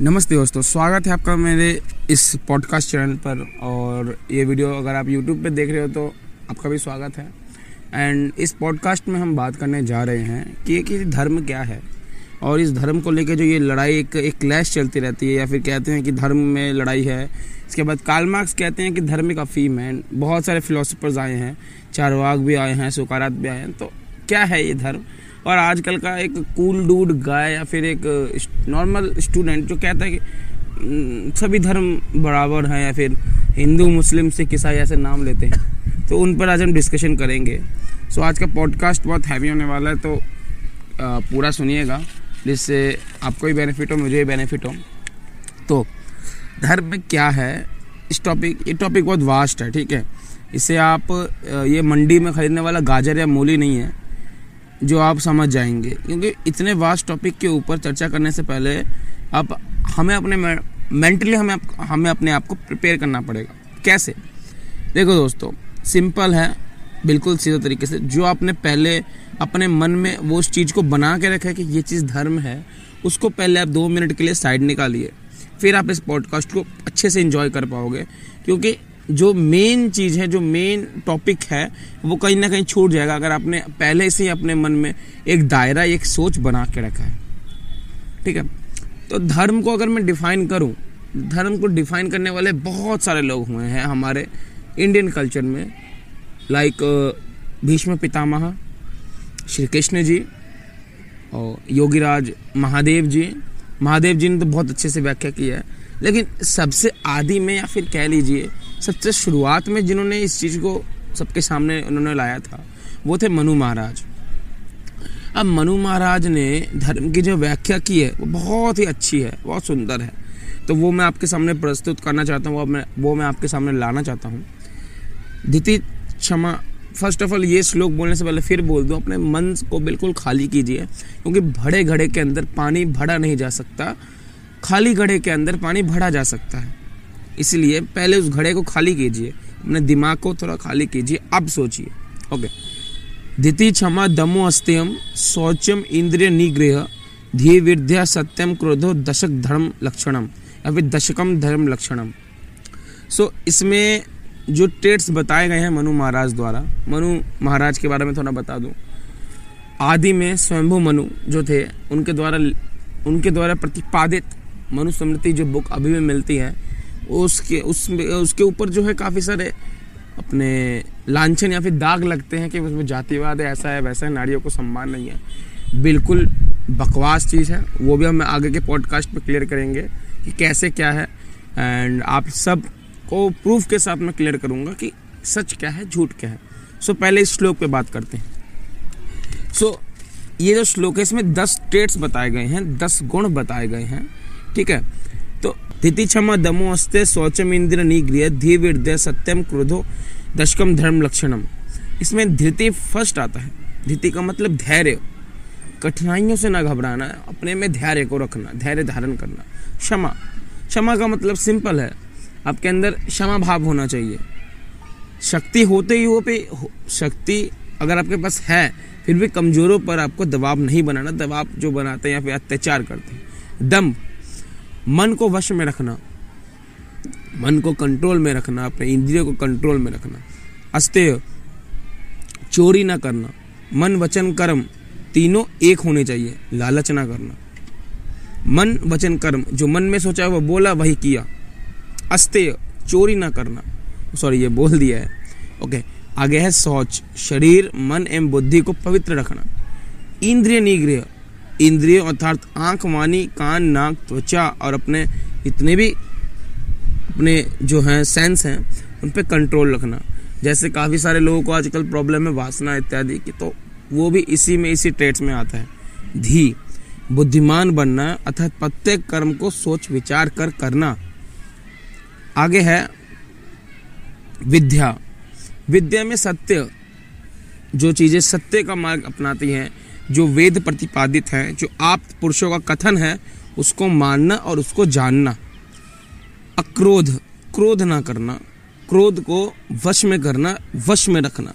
नमस्ते दोस्तों, स्वागत है आपका मेरे इस पॉडकास्ट चैनल पर और ये वीडियो अगर आप यूट्यूब पे देख रहे हो तो आपका भी स्वागत है। एंड इस पॉडकास्ट में हम बात करने जा रहे हैं कि कि धर्म क्या है और इस धर्म को लेकर जो ये लड़ाई एक एक क्लैश चलती रहती है या फिर कहते हैं कि धर्म में लड़ाई है। इसके बाद काल मार्क्स कहते हैं कि धर्म एक अफीम है। बहुत सारे फिलोसफर्स आए हैं चारवाग भी आए हैं, सुकारात भी आए हैं। तो क्या है ये धर्म? और आजकल का एक कूल डूड गाय या फिर एक नॉर्मल स्टूडेंट जो कहता है कि सभी धर्म बराबर हैं या फिर हिंदू, मुस्लिम, सिख, ईसाई ऐसे नाम लेते हैं। तो उन पर आज हम डिस्कशन करेंगे। सो आज का पॉडकास्ट बहुत हैवी होने वाला है तो पूरा सुनिएगा, जिससे आपको भी बेनिफिट हो, मुझे भी बेनिफिट हो। तो धर्म क्या है? इस टॉपिक ये टॉपिक बहुत वास्ट है, ठीक है? इसे आप ये मंडी में ख़रीदने वाला गाजर या मूली नहीं है। जो आप समझ जाएँगे। क्योंकि इतने वास्ट टॉपिक के ऊपर चर्चा करने से पहले आप, हमें अपने मेंटली हमें हमें अपने आप को प्रिपेयर करना पड़ेगा। कैसे? देखो दोस्तों सिंपल है, बिल्कुल सीधे तरीके से। जो आपने पहले अपने मन में वो उस चीज़ को बना के रखा है कि ये चीज़ धर्म है, उसको पहले आप दो मिनट के लिए साइड निकालिए। फिर आप इस पॉडकास्ट को अच्छे से इन्जॉय कर पाओगे। क्योंकि जो मेन चीज़ है, जो मेन टॉपिक है, वो कहीं ना कहीं छूट जाएगा अगर आपने पहले से ही अपने मन में एक दायरा, एक सोच बना के रखा है। ठीक है? तो धर्म को अगर मैं डिफाइन करूँ, धर्म को डिफाइन करने वाले बहुत सारे लोग हुए हैं हमारे इंडियन कल्चर में। लाइक भीष्म पितामह, श्री कृष्ण जी और योगीराज महादेव जी। महादेव जी ने तो बहुत अच्छे से व्याख्या की है। लेकिन सबसे आदि में या फिर कह लीजिए सबसे शुरुआत में जिन्होंने इस चीज़ को सबके सामने उन्होंने लाया था, वो थे मनु महाराज। अब मनु महाराज ने धर्म की जो व्याख्या की है, वो बहुत ही अच्छी है, बहुत सुंदर है। तो वो मैं आपके सामने प्रस्तुत करना चाहता हूँ वो मैं वो मैं आपके सामने लाना चाहता हूँ। द्वितीय क्षमा फ़र्स्ट ऑफ़ ऑल ये श्लोक बोलने से पहले फिर बोल दूँ, अपने मन को बिल्कुल खाली कीजिए, क्योंकि भड़े घड़े के अंदर पानी भरा नहीं जा सकता। खाली घड़े के अंदर पानी भरा जा सकता है। इसलिए पहले उस घड़े को खाली कीजिए अपने दिमाग को थोड़ा खाली कीजिए अब सोचिए। ओके। द्वितीय क्षमा दमो अस्त्यम शौचम इंद्रिय निग्रह धी विद्या सत्यम क्रोधो दशक धर्म लक्षणम या फिर दशकम धर्म लक्षणम। सो so, इसमें जो ट्रेट्स बताए गए हैं मनु महाराज द्वारा मनु महाराज के बारे में थोड़ा बता दूँ। आदि में स्वयंभू मनु जो थे उनके द्वारा उनके द्वारा प्रतिपादित मनु स्मृति जो बुक अभी भी मिलती है उसके उसमें उसके ऊपर जो है काफ़ी सारे अपने लाछन या फिर दाग लगते हैं कि उसमें जातिवाद है ऐसा है वैसा है नारियों को सम्मान नहीं है। बिल्कुल बकवास चीज़ है। वो भी हम आगे के पॉडकास्ट पे क्लियर करेंगे कि कैसे क्या है। एंड आप सबको प्रूफ के साथ मैं क्लियर करूँगा कि सच क्या है झूठ क्या है। सो so, पहले इस श्लोक पे बात करते हैं। सो so, ये जो श्लोक है इसमें दस ट्रेट्स बताए गए हैं दस गुण बताए गए हैं। ठीक है? तिथि क्षमा दमो अस्ते शौचम इंद्र निगृह धी विद्य सत्यम क्रोधो दशकम धर्म लक्षणम इसमें धृति फ़र्स्ट आता है। धृति का मतलब धैर्य। कठिनाइयों से ना घबराना, अपने में धैर्य को रखना, धैर्य धारण करना। क्षमा। क्षमा का मतलब सिंपल है। आपके अंदर क्षमा भाव होना चाहिए। शक्ति होते ही हो पे शक्ति अगर आपके पास है, फिर भी कमजोरों पर आपको दबाव नहीं बनाना, दबाव जो बनाते हैं या फिर अत्याचार करते हैं। दम। मन को वश में रखना, मन को कंट्रोल में रखना, अपने इंद्रियों को कंट्रोल में रखना। अस्तेय, चोरी ना करना। मन, वचन, कर्म तीनों एक होने चाहिए, लालच ना करना। मन, वचन, कर्म, जो मन में सोचा वो बोला, वही किया। अस्तेय, चोरी ना करना। सॉरी ये बोल दिया है। ओके आगे है सोच, शरीर, मन एवं बुद्धि को पवित्र रखना। इंद्रिय निग्रह इंद्रिय अर्थात आँख, वाणी, कान, नाक, त्वचा और अपने इतने भी अपने जो हैं सेंस हैं, उन पर कंट्रोल रखना। जैसे काफ़ी सारे लोगों को आजकल प्रॉब्लम है वासना इत्यादि की तो वो भी इसी में, इसी ट्रेट्स में आता है। धी, बुद्धिमान बनना अर्थात प्रत्येक कर्म को सोच, विचार कर, करना। आगे है, विद्या। विद्या में सत्य, जो चीज़ें सत्य का मार्ग अपनाती हैं जो वेद प्रतिपादित हैं, जो आप पुरुषों का कथन है, उसको मानना और उसको जानना। अक्रोध, क्रोध ना करना, क्रोध को वश में करना, वश में रखना,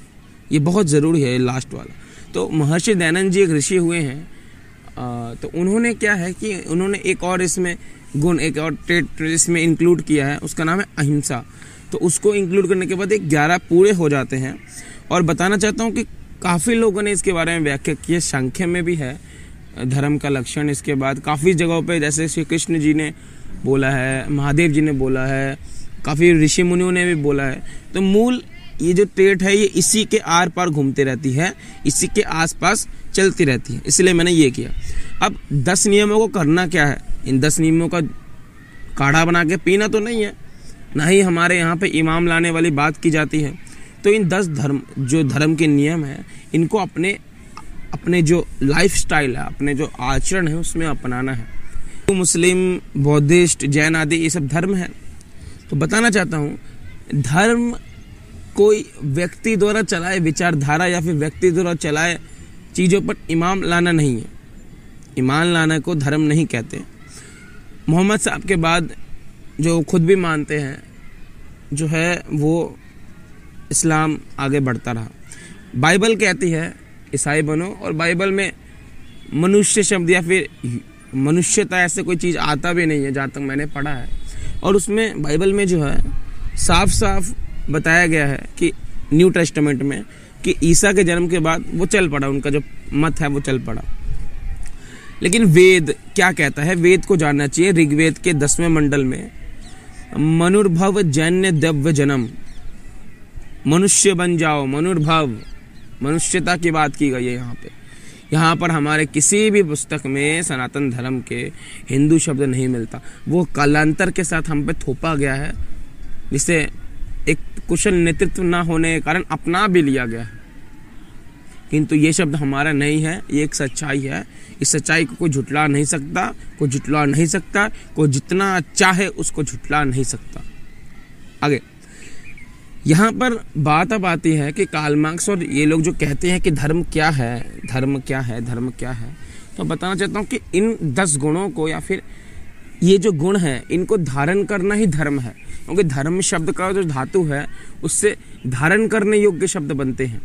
ये बहुत ज़रूरी है लास्ट वाला। तो महर्षि दयानंद जी एक ऋषि हुए हैं तो उन्होंने क्या है कि उन्होंने एक और इसमें गुण, एक और ट्रेड इसमें इंक्लूड किया है, उसका नाम है अहिंसा। तो उसको इंक्लूड करने के बाद एक ग्यारह पूरे हो जाते हैं। और बताना चाहता हूँ कि काफ़ी लोगों ने इसके बारे में व्याख्या की है। संख्या में भी है। धर्म का लक्षण इसके बाद काफ़ी जगहों पे जैसे श्री कृष्ण जी ने बोला है, महादेव जी ने बोला है, काफ़ी ऋषि मुनियों ने भी बोला है। तो मूल ये जो ट्रेट है, ये इसी के आर पार घूमती रहती है, इसी के आसपास चलती रहती है। इसलिए मैंने ये किया। अब दस नियमों को करना क्या है? इन दस नियमों का काढ़ा बना के पीना तो नहीं है, ना ही हमारे यहाँ पे इमाम लाने वाली बात की जाती है। तो इन दस धर्म, जो धर्म के नियम हैं, इनको अपने अपने जो लाइफ स्टाइल है, अपने जो आचरण है, उसमें अपनाना है। तो मुस्लिम, बौद्धिस्ट, जैन आदि, ये सब धर्म है। तो बताना चाहता हूँ, धर्म कोई व्यक्ति द्वारा चलाए विचारधारा या फिर व्यक्ति द्वारा चलाए चीज़ों पर इमाम लाना नहीं है। ईमान लाना को धर्म नहीं कहते। मोहम्मद साहब के बाद जो खुद भी मानते हैं, जो है वो इस्लाम आगे बढ़ता रहा। बाइबल कहती है, ईसाई बनो और बाइबल में मनुष्य शब्द या फिर मनुष्यता ऐसे कोई चीज़ आता भी नहीं है जहाँ तक मैंने पढ़ा है। और उसमें बाइबल में जो है साफ़ साफ़ बताया गया है कि न्यू टेस्टमेंट में कि ईसा के जन्म के बाद वो चल पड़ा, उनका जो मत है वो चल पड़ा। लेकिन वेद क्या कहता है? वेद को जानना चाहिए ऋग्वेद के दसवें मंडल में, मनुर्भव जैन्य दव्य जन्म। मनुष्य बन जाओ, मनुर्भव। मनुष्यता की बात की गई है यहाँ पे। यहाँ पर हमारे किसी भी पुस्तक में सनातन धर्म के हिंदू शब्द नहीं मिलता। वो कालांतर के साथ हम पे थोपा गया है, जिसे एक कुशल नेतृत्व ना होने के कारण अपना भी लिया गया है। किंतु ये शब्द हमारा नहीं है, ये एक सच्चाई है। इस सच्चाई को कोई झुटला नहीं सकता, कोई झुटला नहीं सकता, कोई जितना चाहे उसको झुटला नहीं सकता। आगे। यहाँ पर बात अब आती है कि काल मार्क्स और ये लोग जो कहते हैं कि धर्म क्या है, धर्म क्या है, धर्म क्या है तो बताना चाहता हूँ कि इन दस गुणों को या फिर ये जो गुण है, इनको धारण करना ही धर्म है। क्योंकि धर्म शब्द का जो धातु है, उससे धारण करने योग्य शब्द बनते हैं।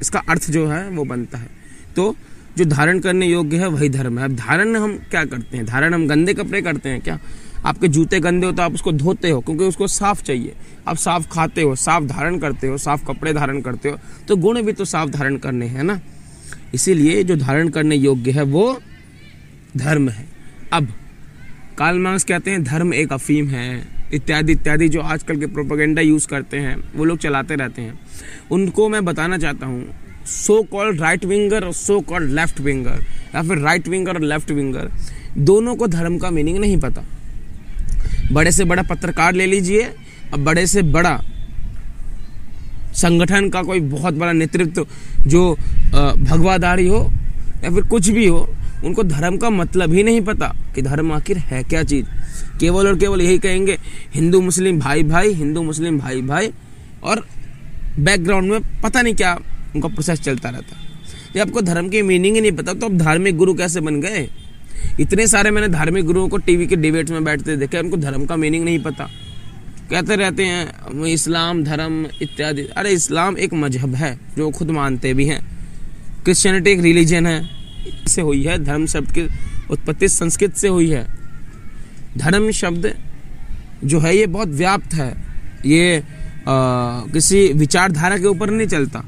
इसका अर्थ जो है, वो बनता है। तो जो धारण करने योग्य है, वही धर्म है। अब धारण हम क्या करते हैं? धारण हम गंदे कपड़े करते हैं क्या? आपके जूते गंदे हो तो आप उसको धोते हो, क्योंकि उसको साफ़ चाहिए। आप साफ़ खाते हो, साफ़ धारण करते हो, साफ़ कपड़े धारण करते हो तो गुण भी तो साफ़ धारण करने हैं ना? इसीलिए जो धारण करने योग्य है, वो धर्म है। अब काल मार्क्स कहते हैं, धर्म एक अफीम है। इत्यादि इत्यादि जो आजकल के प्रोपोगेंडा यूज़ करते हैं, वो लोग चलाते रहते हैं। उनको मैं बताना चाहता हूँ सो कॉल्ड राइट विंगर और सो कॉल्ड लेफ़्ट विंगर या फिर राइट विंगर और लेफ़्ट विंगर दोनों को धर्म का मीनिंग नहीं पता। बड़े से बड़ा पत्रकार ले लीजिए। अब बड़े से बड़ा संगठन का कोई बहुत बड़ा नेतृत्व जो भगवादारी हो या फिर कुछ भी हो, उनको धर्म का मतलब ही नहीं पता कि धर्म आखिर है क्या चीज़। केवल और केवल यही कहेंगे, हिंदू, मुस्लिम, भाई भाई, हिंदू, मुस्लिम, भाई भाई, और बैकग्राउंड में पता नहीं क्या उनका प्रोसेस चलता रहता। जब आपको धर्म की मीनिंग ही नहीं पता तो अब धार्मिक गुरु कैसे बन गए? इतने सारे मैंने धार्मिक गुरुओं को टीवी के डिबेट्स में बैठते देखे उनको धर्म का मीनिंग नहीं पता। कहते रहते हैं इस्लाम धर्म इत्यादि। अरे इस्लाम एक मज़हब है जो खुद मानते भी हैं। क्रिश्चियनिटी एक रिलीजन है। से हुई है धर्म शब्द की उत्पत्ति संस्कृत से हुई है। धर्म शब्द जो है ये बहुत व्याप्त है। ये आ, किसी विचारधारा के ऊपर नहीं चलता।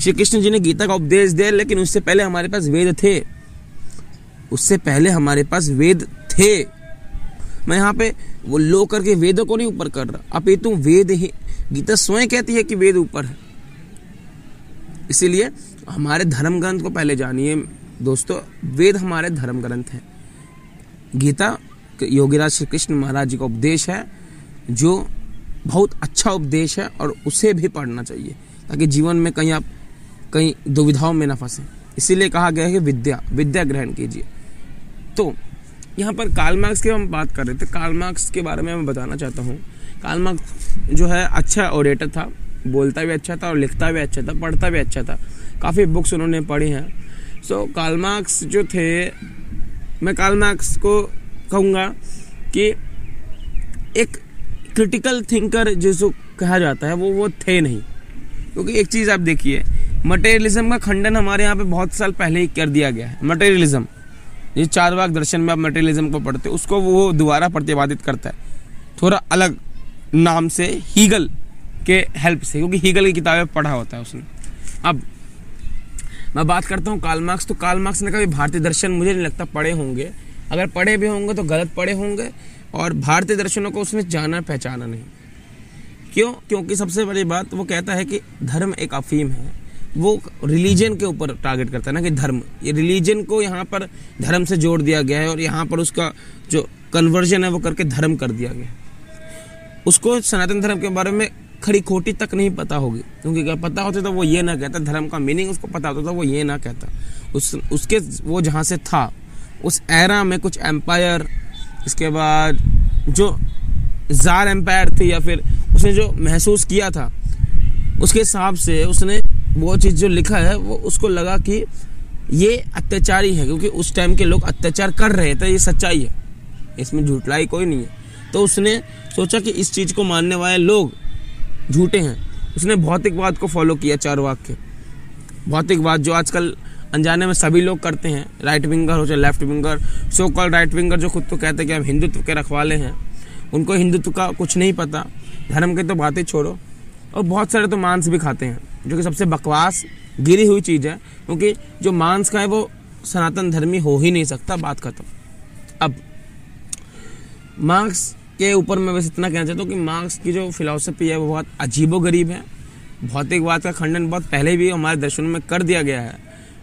श्री कृष्ण जी ने गीता का उपदेश दिया लेकिन उससे पहले हमारे पास वेद थे। उससे पहले हमारे पास वेद थे। मैं यहाँ पे वो लो करके वेदों को नहीं ऊपर कर रहा। ये तुम वेद ही गीता स्वयं कहती है कि वेद ऊपर है। इसीलिए हमारे धर्म ग्रंथ को पहले जानिए। दोस्तों, वेद हमारे धर्म ग्रंथ हैं। गीता योगीराज श्री कृष्ण महाराज जी का उपदेश है, जो बहुत अच्छा उपदेश है और उसे भी पढ़ना चाहिए, ताकि जीवन में कहीं आप कहीं दुविधाओं में ना फंसे। इसीलिए कहा गया है कि विद्या विद्या ग्रहण कीजिए। तो यहाँ पर कार्ल मार्क्स की हम बात कर रहे थे। कार्ल मार्क्स के बारे में मैं बताना चाहता हूँ। कार्ल मार्क्स जो है अच्छा ऑडिटर था, बोलता भी अच्छा था और लिखता भी अच्छा था, पढ़ता भी अच्छा था। काफ़ी बुक्स उन्होंने पढ़ी हैं। सो कार्ल मार्क्स जो थे, मैं कार्ल मार्क्स को कहूँगा कि एक क्रिटिकल थिंकर जिसको कहा जाता है, वो वो थे नहीं। क्योंकि एक चीज़ आप देखिए मटेरियलिज्म का खंडन हमारे यहाँ पे बहुत साल पहले ही कर दिया गया है। मटेरियलिज्म ये चार वाक दर्शन में आप मटेरियलिज्म को पढ़ते हैं, उसको वो दोबारा प्रतिपादित करता है। थोड़ा अलग नाम से हीगल के हेल्प से, क्योंकि हीगल की किताबें पढ़ा होता है उसने। अब, मैं बात करता हूँ काल मार्क्स तो काल मार्क्स ने कभी भारतीय दर्शन मुझे नहीं लगता पढ़े होंगे। अगर पढ़े भी होंगे तो गलत पढ़े होंगे, और भारतीय दर्शनों को उसने जाना पहचाना नहीं। क्यों? क्योंकि सबसे बड़ी बात वो कहता है कि धर्म एक अफीम है। वो रिलीजन के ऊपर टारगेट करता है ना कि धर्म। ये रिलीजन को यहाँ पर धर्म से जोड़ दिया गया है और यहाँ पर उसका जो कन्वर्जन है वो करके धर्म कर दिया गया उसको सनातन धर्म के बारे में खड़ी खोटी तक नहीं पता होगी। क्योंकि अगर पता होता तो वो ये ना कहता, धर्म का मीनिंग उसको पता होता तो वो ये ना कहता। उस, उसके, वो जहाँ से था, उस एरा में कुछ एम्पायर इसके बाद जो जार एम्पायर थी या फिर उसने जो महसूस किया था, उसके हिसाब से उसने वो चीज़ जो लिखा है, वो उसको लगा कि ये अत्याचारी है, क्योंकि उस टाइम के लोग अत्याचार कर रहे थे, ये सच्चाई है। इसमें झूठलाई कोई नहीं है। तो उसने सोचा कि इस चीज़ को मानने वाले लोग झूठे हैं। उसने भौतिकवाद को फॉलो किया चार वाक्य। भौतिकवाद जो आजकल अनजाने में सभी लोग करते हैं राइट विंगर हो चाहे left winger so call right winger जो खुद तो कहते हैं कि हम हिंदुत्व के रखवाले हैं। उनको हिंदुत्व का कुछ नहीं पता। धर्म की तो बातें छोड़ो। और बहुत सारे तो मांस भी खाते हैं। जो कि सबसे बकवास, गिरी हुई चीज़ है, क्योंकि जो मांस का है वो सनातन धर्मी हो ही नहीं सकता, बात खत्म। अब मार्क्स के ऊपर मैं बस इतना कहना चाहता हूँ कि मार्क्स की जो फिलोसफी है, वो बहुत अजीबो गरीब है भौतिकवाद का खंडन बहुत पहले भी हमारे दर्शन में कर दिया गया है।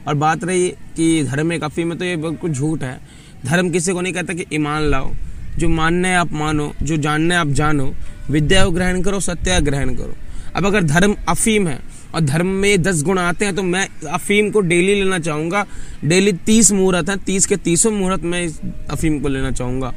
और बात रही कि धर्म एक अफी में तो ये बिल्कुल झूठ है। धर्म किसी को नहीं कहता कि ईमान लाओ। जो मानना है आप मानो, जो जानना आप जानो, विद्या ग्रहण करो, सत्य ग्रहण करो। अब अगर धर्म अफीम है और धर्म में दस गुण आते हैं तो मैं अफीम को डेली लेना चाहूँगा। डेली तीस मुहूर्त है तीस के तीसों मुहूर्त में इस अफीम को लेना चाहूँगा।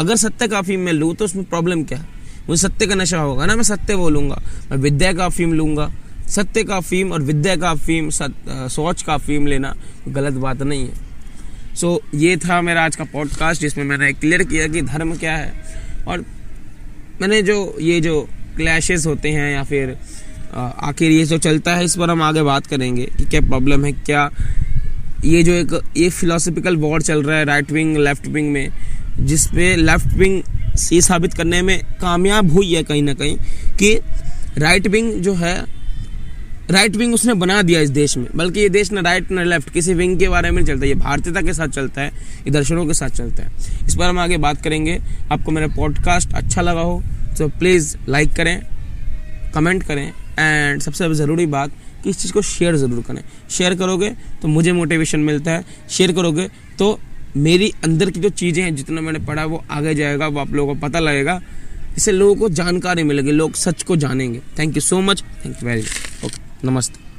अगर सत्य का अफीम मैं लूँ तो उसमें प्रॉब्लम क्या है? मुझे सत्य का नशा होगा ना मैं सत्य बोलूँगा मैं विद्या का अफीम लूँगा। सत्य का अफीम और विद्या का अफीम सोच का अफीम लेना गलत बात नहीं है। सो so, ये था मेरा आज का पॉडकास्ट जिसमें मैंने क्लियर किया कि धर्म क्या है। और मैंने जो ये जो क्लैशेस होते हैं या फिर आखिर ये जो चलता है, इस पर हम आगे बात करेंगे कि क्या प्रॉब्लम है, क्या ये जो एक, ये फिलोसफिकल वॉर चल रहा है राइट विंग लेफ़्ट विंग में जिस पे लेफ़्ट विंग ये साबित करने में कामयाब हुई है कहीं ना कहीं, कि राइट विंग जो है राइट विंग उसने बना दिया इस देश में। बल्कि ये देश न राइट न लेफ़्ट किसी विंग के बारे में नहीं चलता, ये भारतीयता के साथ चलता है, ये दर्शनों के साथ चलता है। इस पर हम आगे बात करेंगे। आपको मेरा पॉडकास्ट अच्छा लगा हो तो प्लीज़ लाइक करें कमेंट करें एंड सबसे ज़रूरी बात कि इस चीज़ को शेयर ज़रूर करें। शेयर करोगे तो मुझे मोटिवेशन मिलता है। शेयर करोगे तो मेरी अंदर की जो चीज़ें हैं, जितना मैंने पढ़ा, वो आगे जाएगा, वो आप लोगों को पता लगेगा। इससे लोगों को जानकारी मिलेगी, लोग सच को जानेंगे। Thank you so much thank you very much okay नमस्ते।